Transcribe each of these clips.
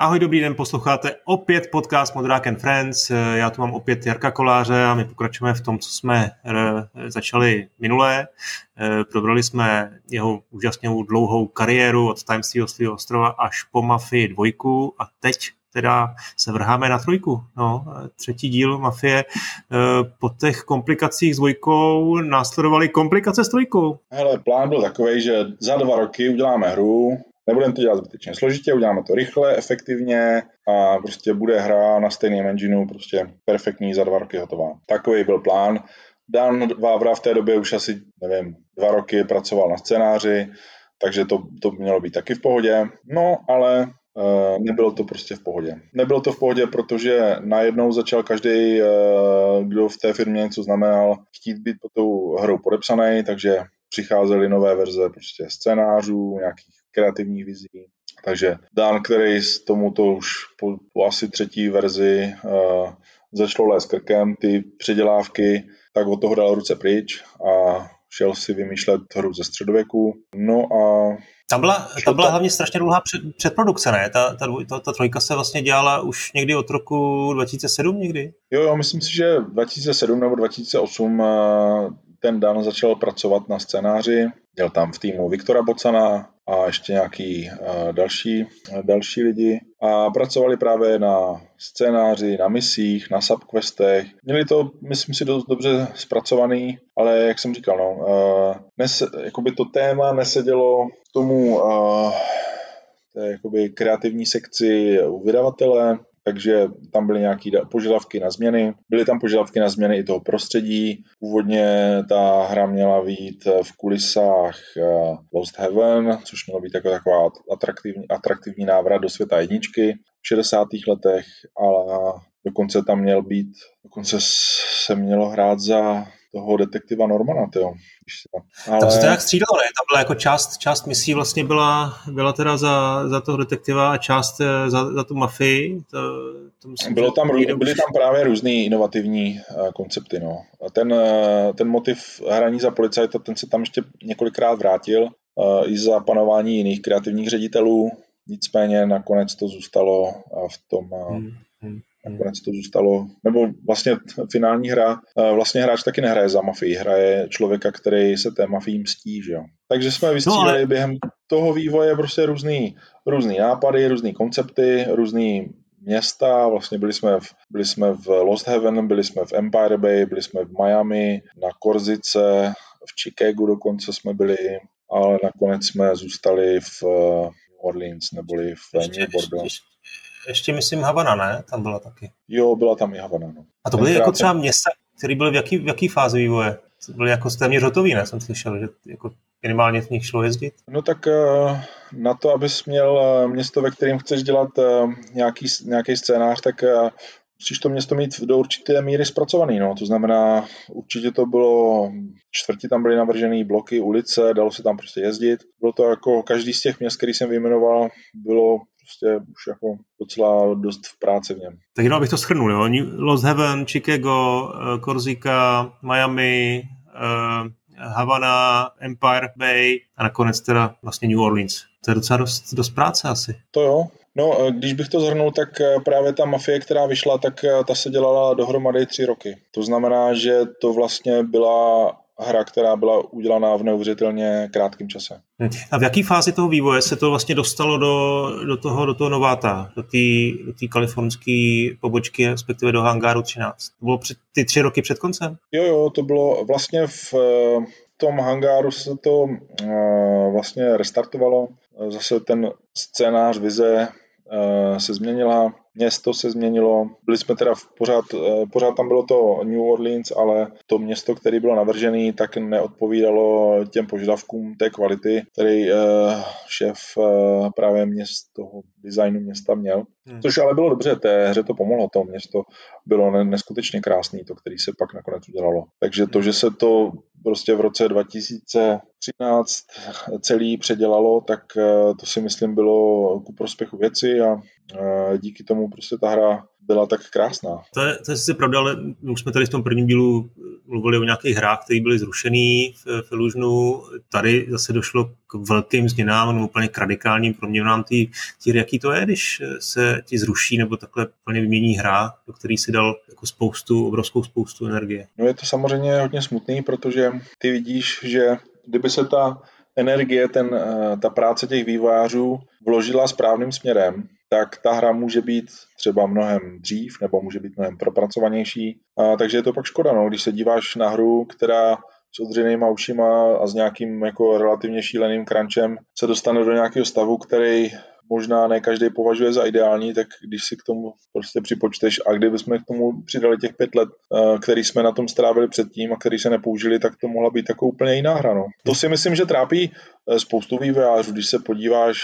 Ahoj, dobrý den, posloucháte opět podcast Modrák and Friends. Já tu mám opět Jarka Koláře a my pokračujeme v tom, co jsme eh, začali minulé. Eh, probrali jsme jeho úžasně dlouhou kariéru od tajemství Oslího ostrova až po Mafii dvojku a teď teda se vrháme na trojku. No, třetí díl Mafie. Eh, po těch komplikacích s dvojkou následovaly komplikace s trojkou. Hele, plán byl takový, že za dva roky uděláme hru, Nebudeme to dělat zbytečně složitě, uděláme to rychle, efektivně a prostě bude hra na stejném engineu prostě perfektní, za dva roky hotová. Takový byl plán. Dan Vávra v té době už asi, nevím, dva roky pracoval na scénáři, takže to, to mělo být taky v pohodě. No, ale Uh, nebylo to prostě v pohodě. Nebylo to v pohodě, protože najednou začal každý, uh, kdo v té firmě něco znamenal, chtít být pod tou hrou podepsaný, takže přicházely nové verze prostě scénářů, nějakých kreativních vizí. Takže Dan, který s tomuto už po, po asi třetí verzi uh, začalo lézt krkem ty předělávky, tak od toho dal ruce pryč a šel si vymýšlet hru ze středověku. No a tam byla, tam byla hlavně strašně dlouhá před, předprodukce, ne? Ta, ta, ta, ta trojka se vlastně dělala už někdy od roku 2007 někdy? Jo, jo, myslím si, že 2007 nebo 2008 uh, ten Dan začal pracovat na scénáři, měl tam v týmu Viktora Bocana a ještě nějaký uh, další, uh, další lidi a pracovali právě na scénáři, na misích, na subquestech. Měli to, myslím si, dost dobře zpracovaný, ale jak jsem říkal, no, uh, nes, jakoby to téma nesedělo tomu uh, té jakoby kreativní sekci u vydavatele, takže tam byly nějaké požadavky na změny. Byly tam požadavky na změny i toho prostředí. Původně ta hra měla být v kulisách eh, Lost Heaven, což mělo být jako taková atraktivní, atraktivní návrat do světa jedničky v 60. letech, ale dokonce tam měl být, dokonce se mělo hrát za toho detektiva Normana, jo. Ale... Tam se to jak střídalo, ne? Tam byla jako část, část misí vlastně byla, byla teda za, za toho detektiva a část eh, za, za tu mafii. To, to myslím, Bylo tam, byly tam právě různé inovativní uh, koncepty, no. A ten, uh, ten motiv hraní za policajta, ten se tam ještě několikrát vrátil uh, i za panování jiných kreativních ředitelů, nicméně nakonec to zůstalo v tom, hmm. Nakonec to zůstalo, nebo vlastně finální hra, eh, vlastně hráč taky nehraje za mafii, hraje člověka, který se té mafii mstí, že jo. Takže jsme vystřídali no, ale... během toho vývoje prostě různý, různý nápady, různý koncepty, různý města, vlastně byli jsme, v, byli jsme v Lost Heaven, byli jsme v Empire Bay, byli jsme v Miami, na Korzice, v Chicagu dokonce jsme byli, ale nakonec jsme zůstali v New Orleans neboli v New Bordeaux. Ještě, myslím Havana, ne? Tam byla taky. Jo, byla tam i Havana. No. A to byly jako třeba města, které byly v jaký, v jaký fázi vývoje? Byly jako téměř hotový, ne? Jsem slyšel, že jako minimálně v nich šlo jezdit. No tak eh, na to, abys měl eh, město, ve kterém chceš dělat eh, nějaký, nějaký scénář, tak musíš to město mít do určité míry zpracovaný. No. To znamená, určitě to bylo, čtvrti tam byly navržené bloky, ulice, dalo se tam prostě jezdit. Bylo to jako každý z těch měst, který jsem vyjmenoval, bylo prostě už jako docela dost v práci v něm. Tak jenom abych to schrnul, jo? Lost Heaven, Chicago, Korzika, eh, Miami, uh, Havana, Empire Bay a nakonec teda vlastně New Orleans. To je docela dost, dost práce asi. To jo, No, eh, když bych to zhrnul, tak právě ta mafie, která vyšla, tak ta se dělala dohromady tři roky. To znamená, že to vlastně byla hra, která byla udělaná v neuvěřitelně krátkém čase. Hm. A v jaké fázi toho vývoje se to vlastně dostalo do, do toho, do toho Nováta, do té do kalifornské pobočky, respektive do hangáru 13? To bylo před, ty tři roky před koncem? Jo, jo, to bylo vlastně v tom hangáru se to uh, vlastně restartovalo. Zase ten scénář, vize se změnila, město se změnilo, byli jsme teda v pořád, eh, pořád tam bylo to New Orleans, ale to město, které bylo navržené, tak neodpovídalo těm požadavkům té kvality, který eh, šéf eh, právě měst toho designu města měl. Hmm. Což ale bylo dobře, té hře to pomohlo, to město bylo neskutečně krásný, to, který se pak nakonec udělalo. Takže to, že se to prostě v roce 2013 celý předělalo, tak to si myslím bylo ku prospěchu věci a díky tomu prostě ta hra byla tak krásná. To je, to je sice pravda, ale už jsme tady v tom prvním dílu mluvili o nějakých hrách, které byly zrušený v, v Illusionu. Tady zase došlo k velkým změnám, nebo úplně k radikálním proměnám té hry. Jaký to je, když se ti zruší nebo takhle plně vymění hra, do které si dal jako spoustu, obrovskou spoustu energie? No je to samozřejmě hodně smutný, protože ty vidíš, že kdyby se ta energie, ten, eh, ta práce těch vývojářů vložila správným směrem, tak ta hra může být třeba mnohem dřív nebo může být mnohem propracovanější. A, takže je to pak škoda, no, když se díváš na hru, která s odřenýma ušima a s nějakým jako relativně šíleným crunchem se dostane do nějakého stavu, který možná ne každý považuje za ideální, tak když si k tomu prostě připočteš a kdyby jsme k tomu přidali těch pět let, eh, který jsme na tom strávili předtím a který se nepoužili, tak to mohla být jako úplně jiná hra. No. To si myslím, že trápí eh, spoustu vývojářů, když se podíváš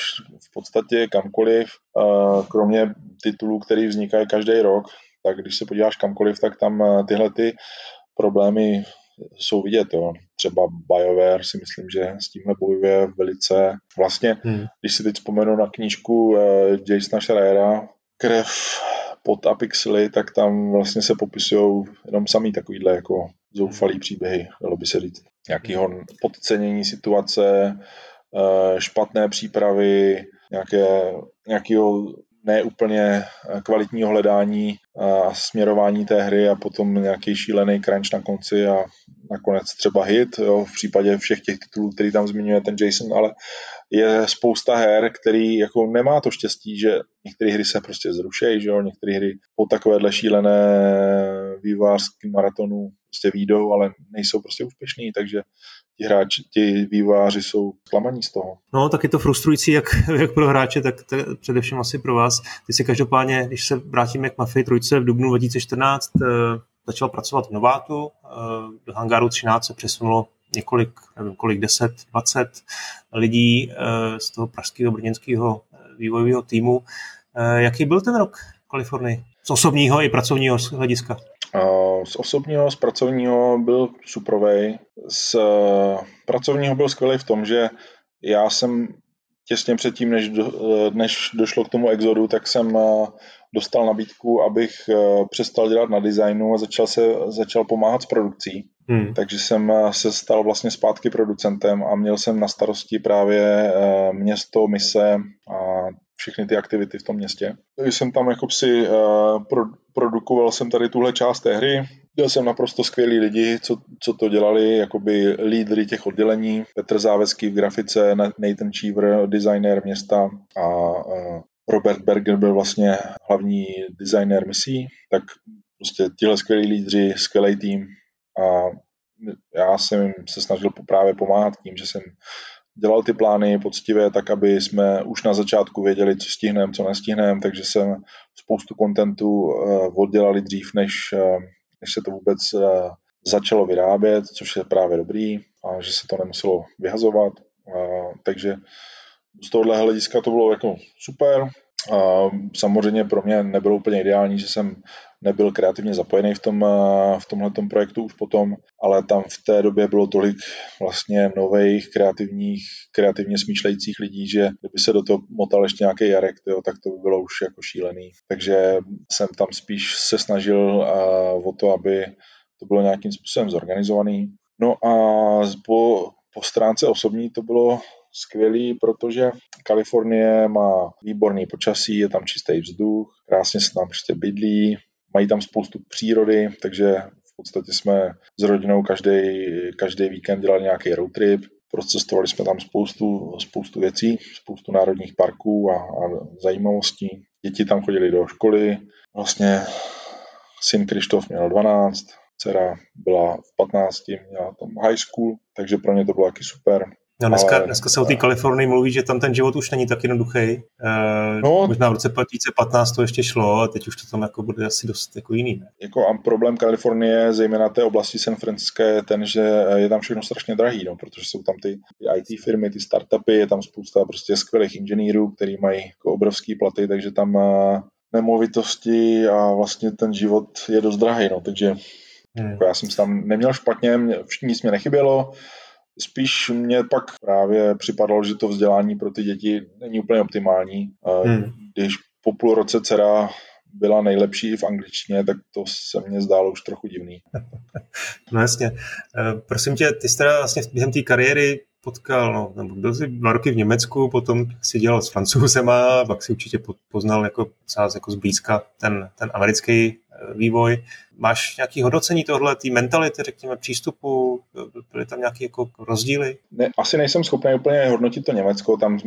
v podstatě kamkoliv, eh, kromě titulů, který vznikají každý rok, tak když se podíváš kamkoliv, tak tam tyhle ty problémy jsou vidět. Jo. Třeba BioWare si myslím, že s tímhle bojuje velice. Vlastně, hmm. když si teď vzpomenu na knížku uh, Jasona Schreiera, Krev pod apixely, tak tam vlastně se popisují jenom samý takovýhle jako zoufalý příběhy, dalo by se říct. Nějakýho podcenění situace, uh, špatné přípravy, nějaké, nějakého neúplně eh, kvalitního hledání a směrování té hry a potom nějaký šílený crunch na konci a nakonec třeba hit, jo, v případě všech těch titulů, který tam zmiňuje ten Jason, ale je spousta her, který jako nemá to štěstí, že některé hry se prostě zrušejí, že jo, některé hry po takovéhle šílené vývářským maratonu prostě výjdou, ale nejsou prostě úspěšný, takže ti hráči, ti vývojáři jsou zklamaní z toho. No, tak je to frustrující jak, jak pro hráče, tak to, především asi pro vás. Ty si každopádně, když se vrátíme k Mafii trojce v dubnu 2014, eh, začal pracovat v Novátu, eh, do hangáru 13 se přesunulo několik, nevím kolik, 10, 20 lidí eh, z toho pražského brněnského vývojového týmu. Jaký byl ten rok v Kalifornii? Z osobního i pracovního hlediska? Z osobního, z pracovního byl suprovej. Z pracovního byl skvělý v tom, že já jsem těsně předtím, než, do, než došlo k tomu exodu, tak jsem eh, dostal nabídku, abych eh, přestal dělat na designu a začal, se, začal pomáhat s produkcí. Hmm. Takže jsem eh, se stal vlastně zpátky producentem a měl jsem na starosti právě město, mise a všechny ty aktivity v tom městě. Takže jsem tam jako si pro, produkoval jsem tady tuhle část té hry, Měl jsem naprosto skvělý lidi, co, co to dělali, jakoby lídry těch oddělení. Petr Závecký v grafice, Nathan Cheever, designer města a Robert Berger byl vlastně hlavní designer misí, tak prostě tihle skvělí lídři, skvělý tým a já jsem se snažil právě pomáhat tím, že jsem dělal ty plány poctivě tak, aby jsme už na začátku věděli, co stihneme, co nestihneme, takže jsem spoustu kontentu uh, oddělali dřív, než, uh, než se to vůbec uh, začalo vyrábět, což je právě dobrý a že se to nemuselo vyhazovat. Takže z tohohle hlediska to bylo jako super. Samozřejmě pro mě nebylo úplně ideální, že jsem nebyl kreativně zapojený v, tom, eh, v tomhle projektu už potom, ale tam v té době bylo tolik vlastně nových kreativních, kreativně smýšlejících lidí, že kdyby se do toho motal ještě nějaký Jarek, tyjo, tak to by bylo už jako šílený. Takže jsem tam spíš se snažil uh, o to, aby to bylo nějakým způsobem zorganizovaný. No a po, po stránce osobní to bylo skvělý, protože Kalifornie má výborný počasí, je tam čistý vzduch, krásně se tam prostě bydlí, mají tam spoustu přírody, takže v podstatě jsme s rodinou každý, každý víkend dělali nějaký road trip, procestovali jsme tam spoustu, spoustu věcí, spoustu národních parků a, a zajímavostí. Děti tam chodili do školy, vlastně syn Krištof měl 12, dcera byla v 15, měla tam high school, takže pro ně to bylo taky super. No dneska, ale, dneska se o té Kalifornii mluví, že tam ten život už není tak jednoduchý. E, no, možná v roce 2015 to ještě šlo, a teď už to tam jako bude asi dost jako jiný. Ne? Jako a problém Kalifornie, zejména té oblasti San Francisco, je ten, že je tam všechno strašně drahý, no, protože jsou tam ty, ty IT firmy, ty startupy, je tam spousta prostě skvělých inženýrů, který mají jako obrovský platy, takže tam uh, nemovitosti a vlastně ten život je dost drahý, no, takže hmm. jako já jsem tam neměl špatně, mě, nic mě nechybělo, Spíš mě pak právě připadalo, že to vzdělání pro ty děti není úplně optimální. Hmm. Když po půl roce dcera byla nejlepší v angličtině, tak to se mně zdálo už trochu divný. No jasně. Eh, prosím tě, ty jsi teda vlastně během té kariéry potkal, no, nebo byl jsi dva roky v Německu, potom si dělal s francouzema, pak si určitě poznal jako, jako zblízka ten, ten americký eh, vývoj. Máš nějaký hodnocení tohle, té mentality, řekněme, přístupu? Byly tam nějaké jako rozdíly? Ne, asi nejsem schopný úplně hodnotit to Německo. Tam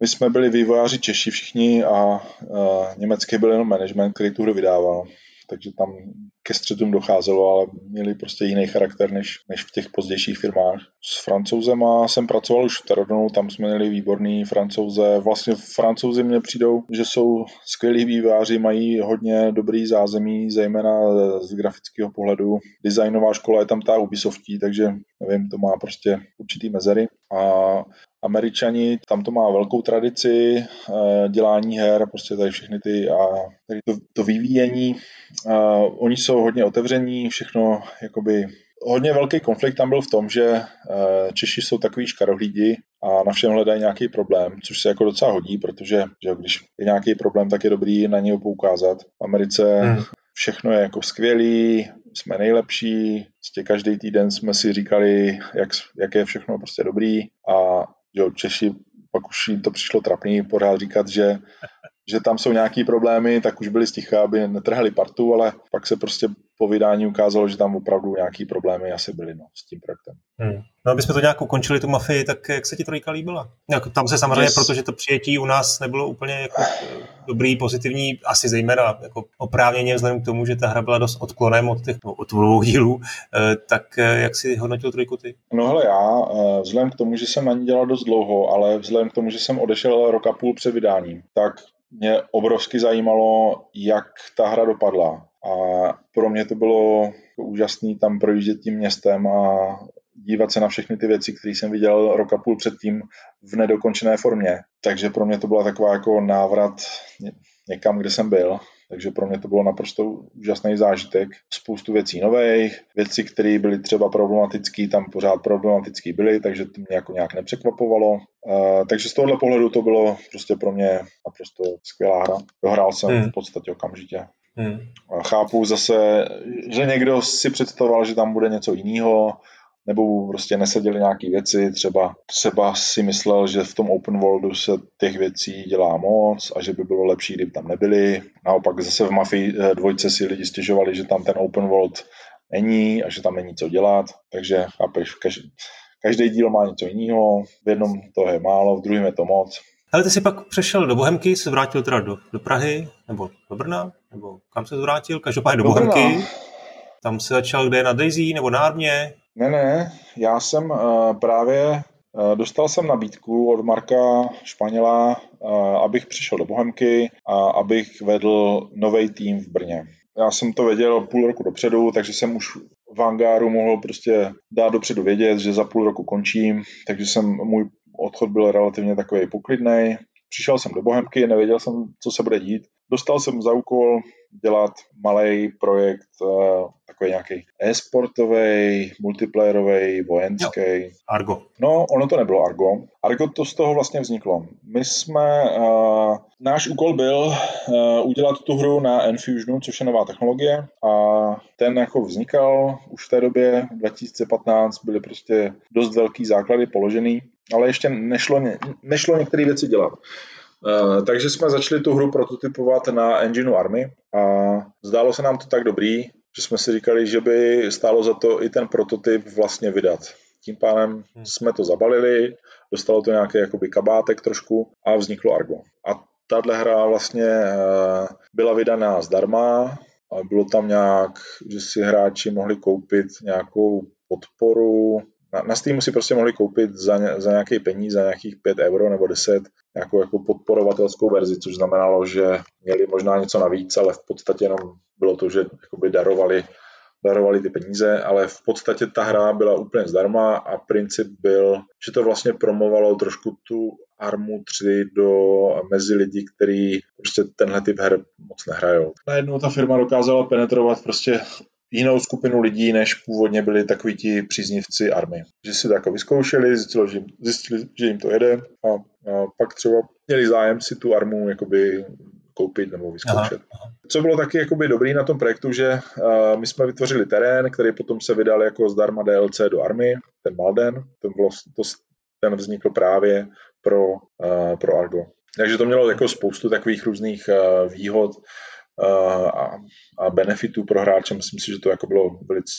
my jsme byli vývojáři Češi všichni a, a německý byl jenom management, který tu hru vydával takže tam ke střetům docházelo, ale měli prostě jiný charakter než, než v těch pozdějších firmách. S francouzema jsem pracoval už v Terodonu, tam jsme měli výborný francouze. Vlastně francouzi mně přijdou, že jsou skvělí výváři, mají hodně dobrý zázemí, zejména z grafického pohledu. Designová škola je tam ta Ubisoftí, takže nevím, to má prostě určitý mezery. A Američani, tam to má velkou tradici eh, dělání her, prostě tady všechny ty a tady to, to vyvíjení. Uh, oni jsou hodně otevření, všechno jakoby hodně velký konflikt tam byl v tom, že uh, Češi jsou takový škarohlídi a na všem hledají nějaký problém, což se jako docela hodí, protože že když je nějaký problém, tak je dobrý na něj poukázat. V Americe hmm. všechno je jako skvělý, jsme nejlepší, prostě každý týden jsme si říkali, jak, jak je všechno prostě dobrý a že Češi pak už jim to přišlo trapný pořád říkat, že, že tam jsou nějaký problémy, tak už byli sticha, aby netrhali partu, ale pak se prostě po vydání ukázalo, že tam opravdu nějaký problémy asi byly no, s tím projektem. Hmm. No, aby jsme to nějak ukončili, tu mafii, tak jak se ti trojka líbila? Jako, tam se samozřejmě, yes. protože to přijetí u nás nebylo úplně jako dobrý, pozitivní, asi zejména jako oprávněně vzhledem k tomu, že ta hra byla dost odklonem od těch no, od dílů, eh, tak eh, jak si hodnotil trojku ty? No hele, já eh, vzhledem k tomu, že jsem na ní dělal dost dlouho, ale vzhledem k tomu, že jsem odešel rok a půl před vydáním, tak mě obrovsky zajímalo, jak ta hra dopadla. A pro mě to bylo úžasné tam projíždět tím městem a dívat se na všechny ty věci, které jsem viděl rok a půl předtím v nedokončené formě. Takže pro mě to byla taková jako návrat někam, kde jsem byl. Takže pro mě to bylo naprosto úžasný zážitek. Spoustu věcí nových, věci, které byly třeba problematické, tam pořád problematické byly, takže to mě jako nějak nepřekvapovalo. Uh, takže z tohohle pohledu to bylo prostě pro mě naprosto skvělá hra. Dohrál jsem hmm. v podstatě okamžitě. Hmm. Chápu zase, že někdo si představoval, že tam bude něco jiného, nebo prostě neseděli nějaké věci, třeba, třeba si myslel, že v tom open worldu se těch věcí dělá moc a že by bylo lepší, kdyby tam nebyly. Naopak zase v Mafii eh, dvojce si lidi stěžovali, že tam ten open world není a že tam není co dělat, takže chápeš, každý, každý díl má něco jiného, v jednom to je málo, v druhém je to moc. Ale ty jsi pak přešel do Bohemky, se vrátil teda do, do Prahy, nebo do Brna, nebo kam se vrátil? Každopádně do, do Bohemky. Brna. Tam se začal kde na Daisy nebo na Armě? Ne, ne, já jsem uh, právě uh, dostal jsem nabídku od Marka Španěla, uh, abych přišel do Bohemky a abych vedl nový tým v Brně. Já jsem to věděl půl roku dopředu, takže jsem už v Angáru mohl prostě dát dopředu vědět, že za půl roku končím, takže jsem, můj odchod byl relativně takový poklidný. Přišel jsem do Bohemky, nevěděl jsem, co se bude dít. Dostal jsem za úkol dělat malý projekt, uh, takový nějaký e-sportový, multiplayerový, vojenský. Jo. Argo. No, ono to nebylo Argo. Argo to z toho vlastně vzniklo. My jsme, uh, náš úkol byl uh, udělat tu hru na Enfusionu, což je nová technologie a ten jako vznikal už v té době, 2015, byly prostě dost velký základy položený, ale ještě nešlo, nešlo některé věci dělat. Uh, takže jsme začali tu hru prototypovat na engineu Army a zdálo se nám to tak dobrý, že jsme si říkali, že by stálo za to i ten prototyp vlastně vydat. Tím pádem hmm. jsme to zabalili, dostalo to nějaký jakoby kabátek trošku a vzniklo Argo. A tahle hra vlastně uh, byla vydaná zdarma, bylo tam nějak, že si hráči mohli koupit nějakou podporu, na, na Steamu si prostě mohli koupit za, za nějaký peníze, za nějakých 5 euro nebo 10 nějakou jako podporovatelskou verzi, což znamenalo, že měli možná něco navíc, ale v podstatě jenom bylo to, že jakoby darovali, darovali ty peníze, ale v podstatě ta hra byla úplně zdarma a princip byl, že to vlastně promovalo trošku tu Armu 3 do mezi lidi, kteří prostě tenhle typ her moc nehrajou. Najednou ta firma dokázala penetrovat prostě jinou skupinu lidí, než původně byli takoví ti příznivci army. Že si to jako vyzkoušeli, zjistili, že, zjistili, že jim to jede a, a pak třeba měli zájem si tu armu jakoby koupit nebo vyzkoušet. Aha. Co bylo taky jakoby dobrý na tom projektu, že uh, my jsme vytvořili terén, který potom se vydal jako zdarma DLC do army, ten Malden, ten, bylo, to, ten vznikl právě pro, uh, pro Argo. Takže to mělo jako spoustu takových různých uh, výhod uh, a, a benefitů pro hráče. Myslím si, že to jako bylo velice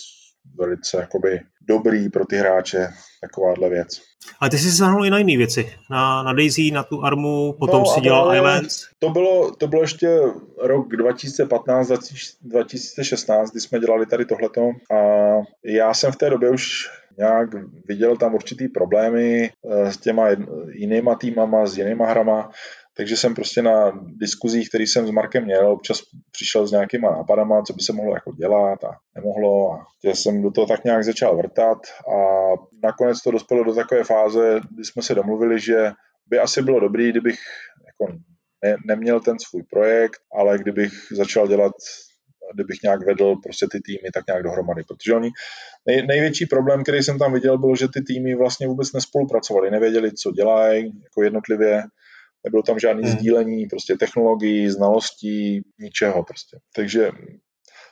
velice jakoby dobrý pro ty hráče, takováhle věc. Ale ty jsi se zahrnul i na jiné věci. Na, na Daisy, na tu armu, potom no, si dělal Islands. To bylo, to bylo ještě rok 2015, 2016, kdy jsme dělali tady tohleto. A já jsem v té době už nějak viděl tam určitý problémy eh, s těma jinýma týmama, s jinýma hrama, takže jsem prostě na diskuzích, který jsem s Markem měl, občas přišel s nějakýma nápadama, co by se mohlo jako dělat a nemohlo. A jsem do toho tak nějak začal vrtat a nakonec to dospělo do takové fáze, kdy jsme se domluvili, že by asi bylo dobrý, kdybych jako ne, neměl ten svůj projekt, ale kdybych začal dělat kdybych nějak vedl prostě ty týmy tak nějak dohromady, protože oni, nej, největší problém, který jsem tam viděl, byl, že ty týmy vlastně vůbec nespolupracovali, nevěděli, co dělají, jako jednotlivě, nebylo tam žádný hmm. sdílení prostě technologií, znalostí, ničeho prostě. Takže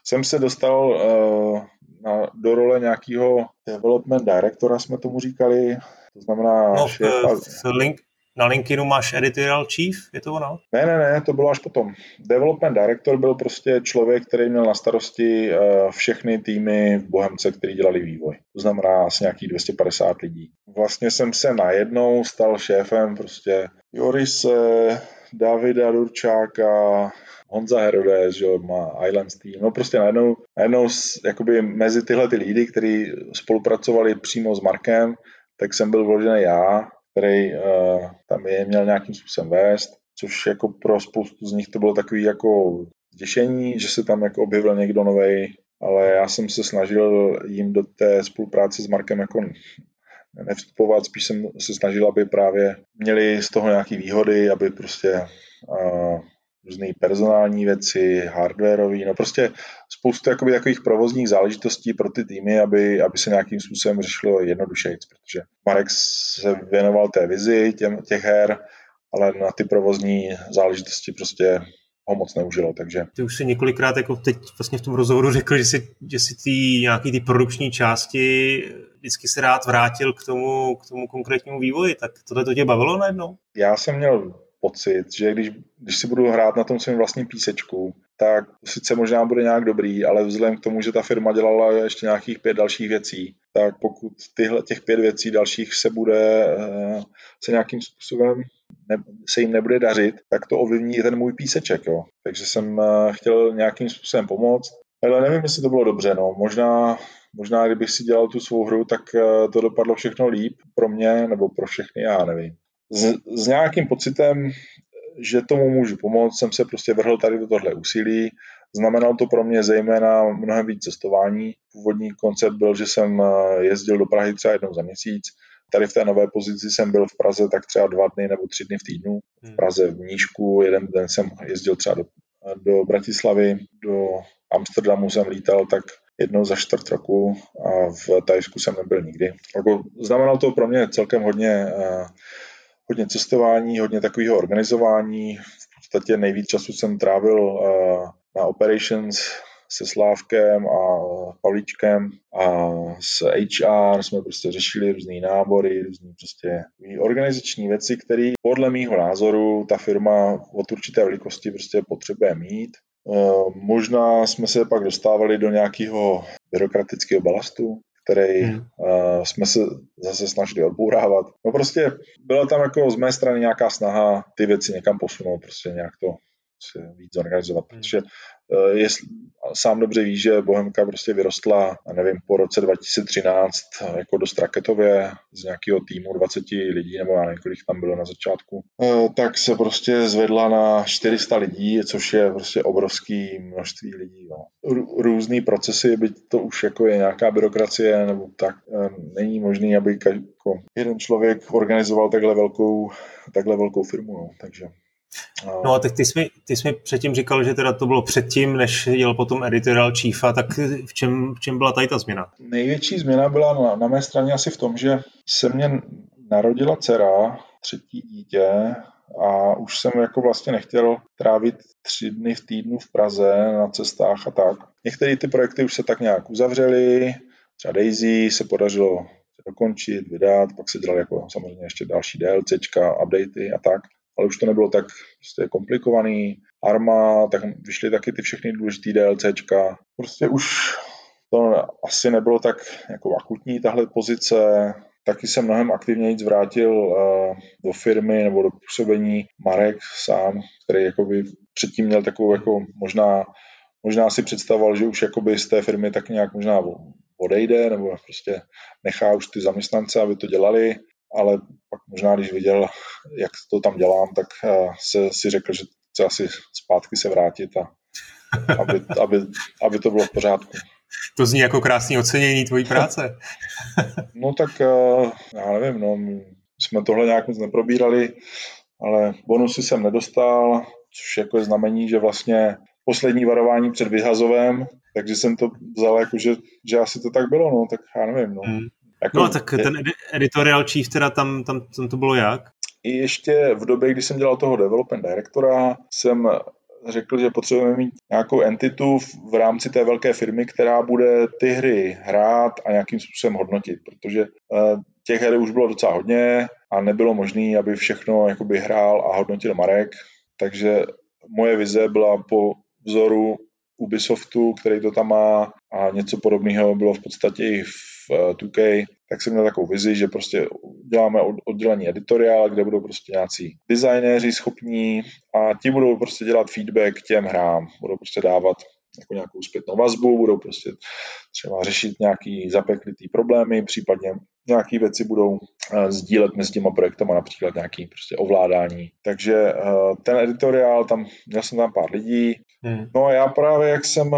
jsem se dostal uh, na, do role nějakého development directora, jsme tomu říkali, to znamená no, šéfa. V, link, na LinkedInu máš editorial chief, je to ono? Ne, ne, ne, to bylo až potom. Development director byl prostě člověk, který měl na starosti uh, všechny týmy v Bohemce, který dělali vývoj. To znamená asi nějakých 250 lidí. Vlastně jsem se najednou stal šéfem prostě Jorise, Davida Durčáka, Honza Herodes, že má Islands Team, no prostě najednou, najednou jakoby mezi tyhle ty lidi, kteří spolupracovali přímo s Markem, tak jsem byl vložený já, který uh, tam je měl nějakým způsobem vést, což jako pro spoustu z nich to bylo takový jako zděšení, že se tam jako objevil někdo nový, ale já jsem se snažil jim do té spolupráce s Markem jako nevstupovat, spíš jsem se snažil, aby právě měli z toho nějaké výhody, aby prostě uh, různé personální věci, hardwareové, no prostě spoustu jakoby, takových provozních záležitostí pro ty týmy, aby, aby se nějakým způsobem řešilo jednodušeji, protože Marek se věnoval té vizi těm, těch her, ale na ty provozní záležitosti prostě ho moc neužilo, takže... Ty už si několikrát jako teď vlastně v tom rozhovoru řekl, že si, že si ty nějaký ty produkční části vždycky se rád vrátil k tomu, k tomu konkrétnímu vývoji, tak tohle to tě bavilo najednou? Já jsem měl pocit, že když, když si budu hrát na tom svém vlastním písečku, tak sice možná bude nějak dobrý, ale vzhledem k tomu, že ta firma dělala ještě nějakých pět dalších věcí, tak pokud tyhle těch pět věcí dalších se bude eh, se nějakým způsobem ne, se jim nebude dařit, tak to ovlivní i ten můj píseček. Jo. Takže jsem eh, chtěl nějakým způsobem pomoct. Ale nevím, jestli to bylo dobře. No. Možná, možná, kdybych si dělal tu svou hru, tak eh, to dopadlo všechno líp pro mě nebo pro všechny, já nevím s, s nějakým pocitem, že tomu můžu pomoct, jsem se prostě vrhl tady do tohle úsilí. Znamenalo to pro mě zejména mnohem víc cestování. Původní koncept byl, že jsem eh, jezdil do Prahy třeba jednou za měsíc. Tady v té nové pozici jsem byl v Praze tak třeba dva dny nebo tři dny v týdnu. V hmm. Praze v Nížku, jeden den jsem jezdil třeba do, do Bratislavy, do Amsterdamu jsem lítal tak jednou za čtvrt roku a v Tajsku jsem nebyl nikdy. Jako, znamenalo to pro mě celkem hodně uh, hodně cestování, hodně takového organizování. V podstatě nejvíc času jsem trávil eh, na operations se Slávkem a Pavlíčkem a s HR jsme prostě řešili různé nábory, různé prostě organizační věci, které podle mýho názoru ta firma od určité velikosti prostě potřebuje mít. Eh, možná jsme se pak dostávali do nějakého byrokratického balastu, který hmm. uh, jsme se zase snažili odbourávat. No prostě byla tam jako z mé strany nějaká snaha ty věci někam posunout, prostě nějak to se víc zorganizovat, hmm. protože uh, jestli, sám dobře ví, že Bohemka prostě vyrostla, nevím, po roce 2013 jako dost raketově z nějakého týmu 20 lidí, nebo já nevím, kolik tam bylo na začátku, uh, tak se prostě zvedla na 400 lidí, což je prostě obrovský množství lidí. Jo. Různý procesy, byť to už jako je nějaká byrokracie, nebo tak, není možný, aby jako jeden člověk organizoval takhle velkou, takhle velkou firmu, no. takže No a tak ty jsi, mi, ty jsi mi předtím říkal, že teda to bylo předtím, než jel potom editorial chiefa, tak v čem, v čem byla tady ta změna? Největší změna byla na, na mé straně asi v tom, že se mě narodila dcera, třetí dítě, a už jsem jako vlastně nechtěl trávit tři dny v týdnu v Praze na cestách a tak. Některé ty projekty už se tak nějak uzavřely, třeba Daisy se podařilo dokončit, vydat, pak se dělali jako samozřejmě ještě další DLCčka, updaty a tak, ale už to nebylo tak prostě komplikovaný. Arma, tak vyšly taky ty všechny důležité DLCčka. Prostě už to asi nebylo tak jako akutní tahle pozice, taky se mnohem aktivněji zvrátil uh, do firmy nebo do působení Marek sám, který jakoby předtím měl takovou jako možná, možná si představoval, že už jakoby z té firmy tak nějak možná odejde nebo prostě nechá už ty zaměstnance, aby to dělali, ale pak možná, když viděl, jak to tam dělám, tak uh, se, si řekl, že chce asi zpátky se vrátit a aby, aby, aby to bylo v pořádku. To zní jako krásný ocenění tvojí práce. no tak uh, já nevím, no, jsme tohle nějak moc neprobírali, ale bonusy jsem nedostal, což jako je znamení, že vlastně poslední varování před vyhazovem, takže jsem to vzal jako, že, že asi to tak bylo, no, tak já nevím, no. Hmm. Jako, no tak ten editorial chief teda tam, tam, tam to bylo jak? I ještě v době, kdy jsem dělal toho development directora, jsem řekl, že potřebujeme mít nějakou entitu v rámci té velké firmy, která bude ty hry hrát a nějakým způsobem hodnotit, protože eh, těch her už bylo docela hodně a nebylo možné, aby všechno jakoby hrál a hodnotil Marek, takže moje vize byla po vzoru Ubisoftu, který to tam má a něco podobného bylo v podstatě i v 2K, eh, tak jsem měl takovou vizi, že prostě děláme oddělení editoriál, kde budou prostě nějací designéři schopní a ti budou prostě dělat feedback těm hrám, budou prostě dávat jako nějakou zpětnou vazbu, budou prostě třeba řešit nějaký zapeklitý problémy, případně nějaké věci budou uh, sdílet mezi těma projektama, například nějaký prostě ovládání. Takže uh, ten editoriál, tam měl jsem tam pár lidí. Hmm. No a já právě, jak jsem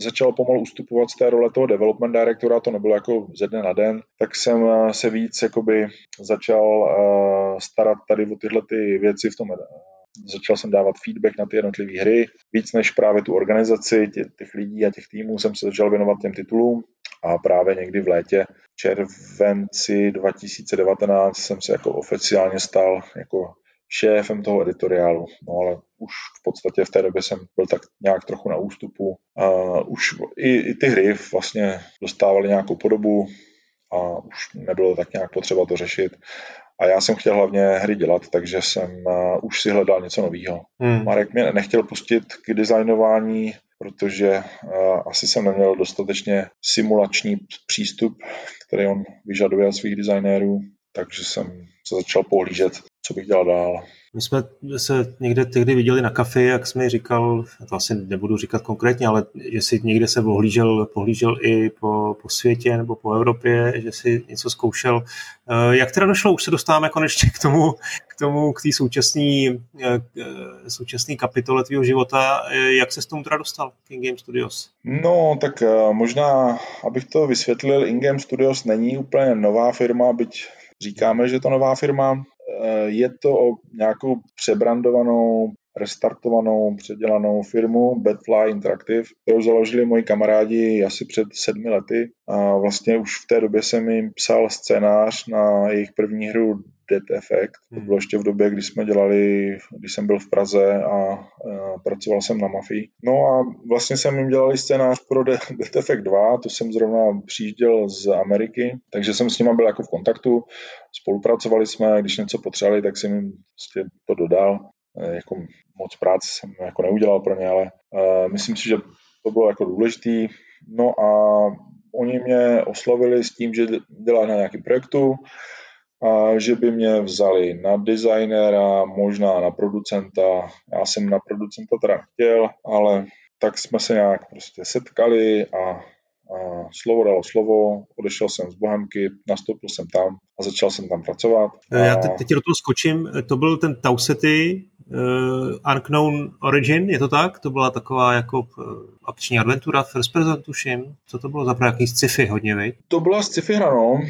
začal pomalu ustupovat z té role toho development directora, to nebylo jako ze dne na den, tak jsem se víc jakoby začal uh, starat tady o tyhle ty věci v tom začal jsem dávat feedback na ty jednotlivé hry, víc než právě tu organizaci tě, těch lidí a těch týmů jsem se začal věnovat těm titulům. A právě někdy v létě, červenci 2019 jsem se jako oficiálně stal jako šéfem toho editoriálu, no ale už v podstatě v té době jsem byl tak nějak trochu na ústupu. Uh, už i, i ty hry vlastně dostávaly nějakou podobu a už nebylo tak nějak potřeba to řešit. A já jsem chtěl hlavně hry dělat, takže jsem uh, už si hledal něco nového. Hmm. Marek mě nechtěl pustit k designování, protože uh, asi jsem neměl dostatečně simulační přístup, který on vyžaduje od svých designérů, takže jsem se začal pohlížet, co bych dělal dál. My jsme se někde tehdy viděli na kafe, jak jsme mi říkal, to asi nebudu říkat konkrétně, ale že si někde se pohlížel, pohlížel i po, po světě nebo po Evropě, že si něco zkoušel. Eh, jak teda došlo, už se dostáváme konečně k tomu, k tomu, k té současné eh, současný kapitole tvého života. Eh, jak se s tomu teda dostal k In-Game Studios? No, tak možná, abych to vysvětlil, In-Game Studios není úplně nová firma, byť říkáme, že to nová firma. Eh, je to o nějakou přebrandovanou, restartovanou, předělanou firmu Badfly Interactive, kterou založili moji kamarádi asi před sedmi lety. A vlastně už v té době jsem jim psal scénář na jejich první hru Dead Effect. To hmm. bylo ještě v době, kdy jsme dělali, když jsem byl v Praze a, a pracoval jsem na Mafii. No a vlastně jsem jim dělali scénář pro Dead Effect 2, to jsem zrovna přijížděl z Ameriky, takže jsem s nimi byl jako v kontaktu, spolupracovali jsme, když něco potřebovali, tak jsem jim prostě to dodal. E, jako moc práce jsem jako neudělal pro ně, ale uh, myslím si, že to bylo jako důležitý. No a oni mě oslovili s tím, že dělají na nějakém projektu, a že by mě vzali na designéra, možná na producenta. Já jsem na producenta teda chtěl, ale tak jsme se nějak prostě setkali a, a slovo dalo slovo, odešel jsem z Bohemky, nastoupil jsem tam a začal jsem tam pracovat. A... Já teď, teď do toho skočím, to byl ten Tausety, uh, Unknown Origin, je to tak? To byla taková jako uh, akční adventura, first person tuším. Co to bylo za nějaký sci-fi hodně, vej? To byla sci-fi hra, no.